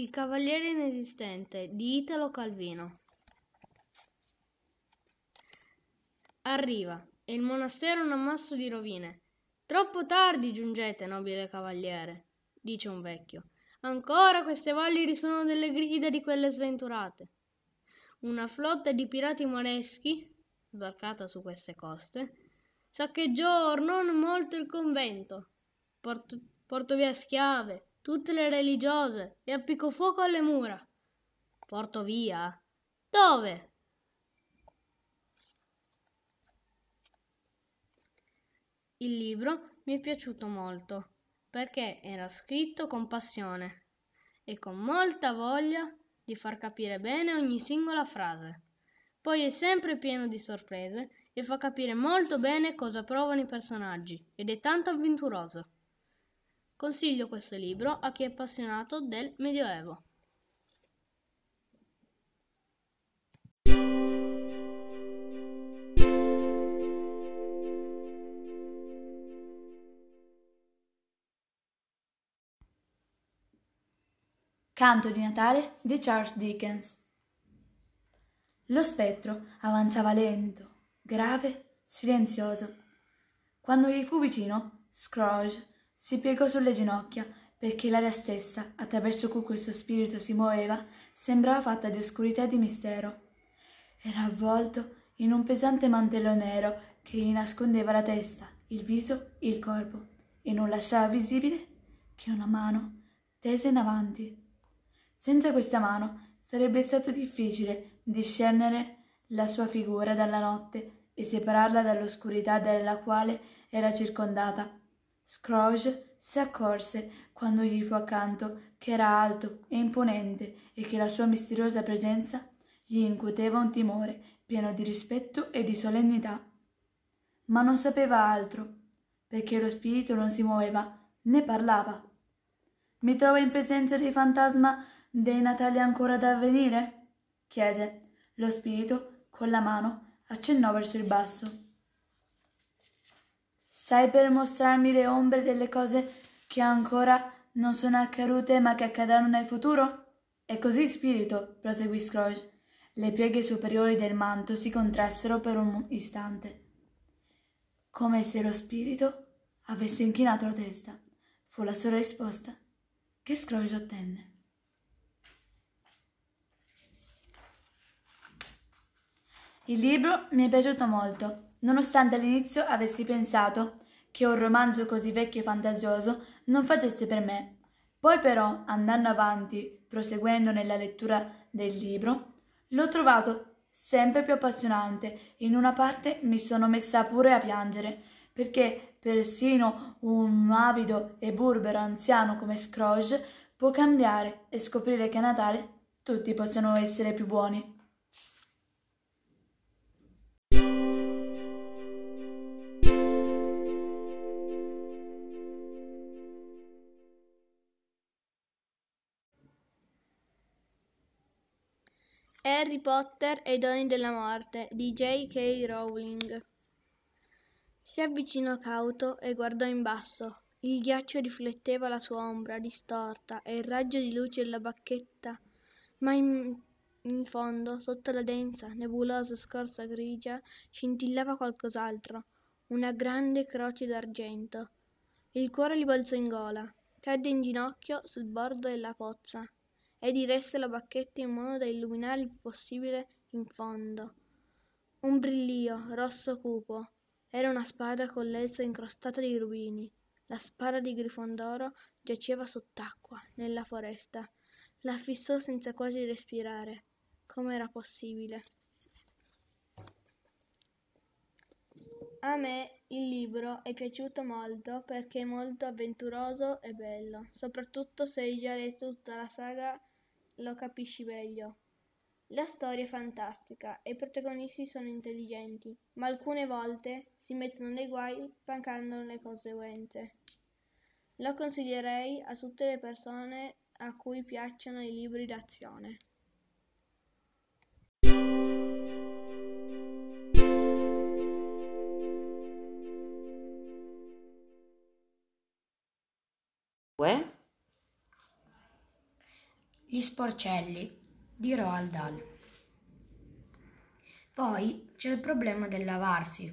Il cavaliere inesistente di Italo Calvino. Arriva, e il monastero è un ammasso di rovine. Troppo tardi giungete, nobile cavaliere, dice un vecchio. Ancora queste valli risuonano delle grida di quelle sventurate. Una flotta di pirati moreschi, sbarcata su queste coste, saccheggiò or non molto il convento, portò, portò via schiave, tutte le religiose e appiccò fuoco alle mura. Porto via? Dove? Il libro mi è piaciuto molto perché era scritto con passione e con molta voglia di far capire bene ogni singola frase. Poi è sempre pieno di sorprese e fa capire molto bene cosa provano i personaggi ed è tanto avventuroso. Consiglio questo libro a chi è appassionato del Medioevo. Canto di Natale di Charles Dickens. Lo spettro avanzava lento, grave, silenzioso. Quando gli fu vicino, Scrooge si piegò sulle ginocchia perché l'aria stessa, attraverso cui questo spirito si muoveva, sembrava fatta di oscurità e di mistero. Era avvolto in un pesante mantello nero che gli nascondeva la testa, il viso, il corpo, e non lasciava visibile che una mano tesa in avanti. Senza questa mano sarebbe stato difficile discernere la sua figura dalla notte e separarla dall'oscurità dalla quale era circondata. Scrooge si accorse quando gli fu accanto che era alto e imponente e che la sua misteriosa presenza gli incuteva un timore pieno di rispetto e di solennità. Ma non sapeva altro, perché lo spirito non si muoveva né parlava. Mi trovo in presenza dei fantasma dei Natali ancora da avvenire? chiese. Lo spirito, con la mano, accennò verso il basso. Sai per mostrarmi le ombre delle cose che ancora non sono accadute ma che accadranno nel futuro? È così, spirito, proseguì Scrooge. Le pieghe superiori del manto si contrassero per un istante, come se lo spirito avesse inchinato la testa. Fu la sola risposta che Scrooge ottenne. Il libro mi è piaciuto molto, nonostante all'inizio avessi pensato che un romanzo così vecchio e fantasioso non facesse per me. Poi però, andando avanti, proseguendo nella lettura del libro, l'ho trovato sempre più appassionante. In una parte mi sono messa pure a piangere, perché persino un avido e burbero anziano come Scrooge può cambiare e scoprire che a Natale tutti possono essere più buoni. Harry Potter e i doni della morte di J.K. Rowling. Si avvicinò cauto e guardò in basso. Il ghiaccio rifletteva la sua ombra distorta e il raggio di luce della bacchetta, ma in, in fondo, sotto la densa, nebulosa scorza grigia, scintillava qualcos'altro, una grande croce d'argento. Il cuore gli balzò in gola, cadde in ginocchio sul bordo della pozza e diresse la bacchetta in modo da illuminare il possibile in fondo. Un brillio rosso cupo. Era una spada con l'elsa incrostata di rubini. La spada di Grifondoro giaceva sott'acqua, nella foresta. La fissò senza quasi respirare. Com'era possibile? A me il libro è piaciuto molto perché è molto avventuroso e bello, soprattutto se hai già letto tutta la saga lo capisci meglio. La storia è fantastica e i protagonisti sono intelligenti, ma alcune volte si mettono nei guai pagando le conseguenze. Lo consiglierei a tutte le persone a cui piacciono i libri d'azione. Gli sporcelli di Roald Dahl. Poi c'è il problema del lavarsi.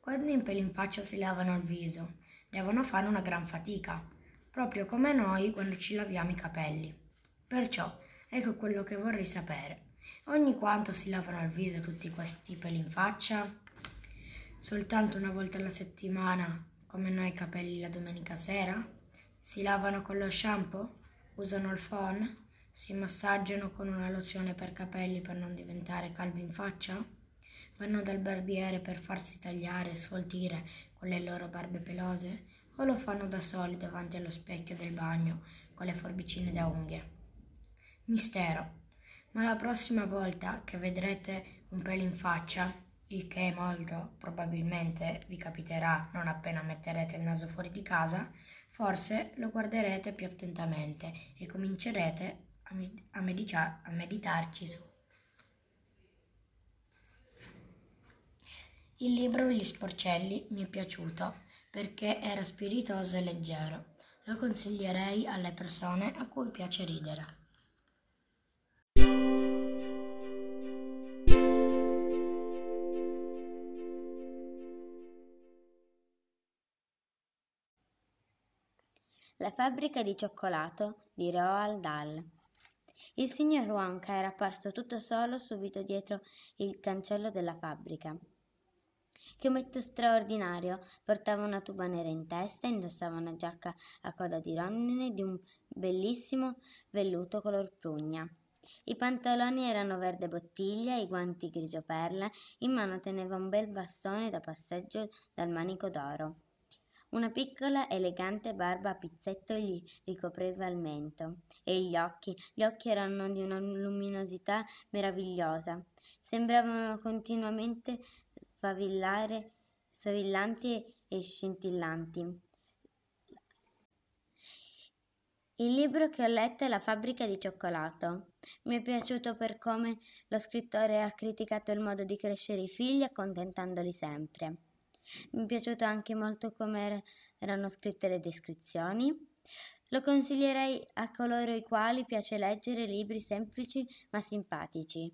Quando in peli in faccia si lavano il viso, devono fare una gran fatica, proprio come noi quando ci laviamo i capelli. Perciò, ecco quello che vorrei sapere. Ogni quanto si lavano il viso tutti questi peli in faccia? Soltanto una volta alla settimana, come noi i capelli la domenica sera? Si lavano con lo shampoo? Usano il phon? Si massaggiano con una lozione per capelli per non diventare calvi in faccia? Vanno dal barbiere per farsi tagliare e sfoltire con le loro barbe pelose? O lo fanno da soli davanti allo specchio del bagno con le forbicine da unghie? Mistero. Ma la prossima volta che vedrete un pelo in faccia, il che molto probabilmente vi capiterà non appena metterete il naso fuori di casa, forse lo guarderete più attentamente e comincerete a, med- a, meditarci su. Il libro Gli sporcelli mi è piaciuto perché era spiritoso e leggero. Lo consiglierei alle persone a cui piace ridere. La fabbrica di cioccolato di Roald Dahl. Il signor Wonka era apparso tutto solo subito dietro il cancello della fabbrica. Che ometto straordinario! Portava una tuba nera in testa, indossava una giacca a coda di rondine di un bellissimo velluto color prugna. I pantaloni erano verde bottiglia, i guanti grigio perla, in mano teneva un bel bastone da passeggio dal manico d'oro. Una piccola elegante barba a pizzetto gli ricopriva il mento e gli occhi, gli occhi erano di una luminosità meravigliosa, sembravano continuamente sfavillare, sfavillanti e scintillanti. Il libro che ho letto è La fabbrica di cioccolato. Mi è piaciuto per come lo scrittore ha criticato il modo di crescere i figli accontentandoli sempre. Mi è piaciuto anche molto come erano scritte le descrizioni. Lo consiglierei a coloro i quali piace leggere libri semplici ma simpatici.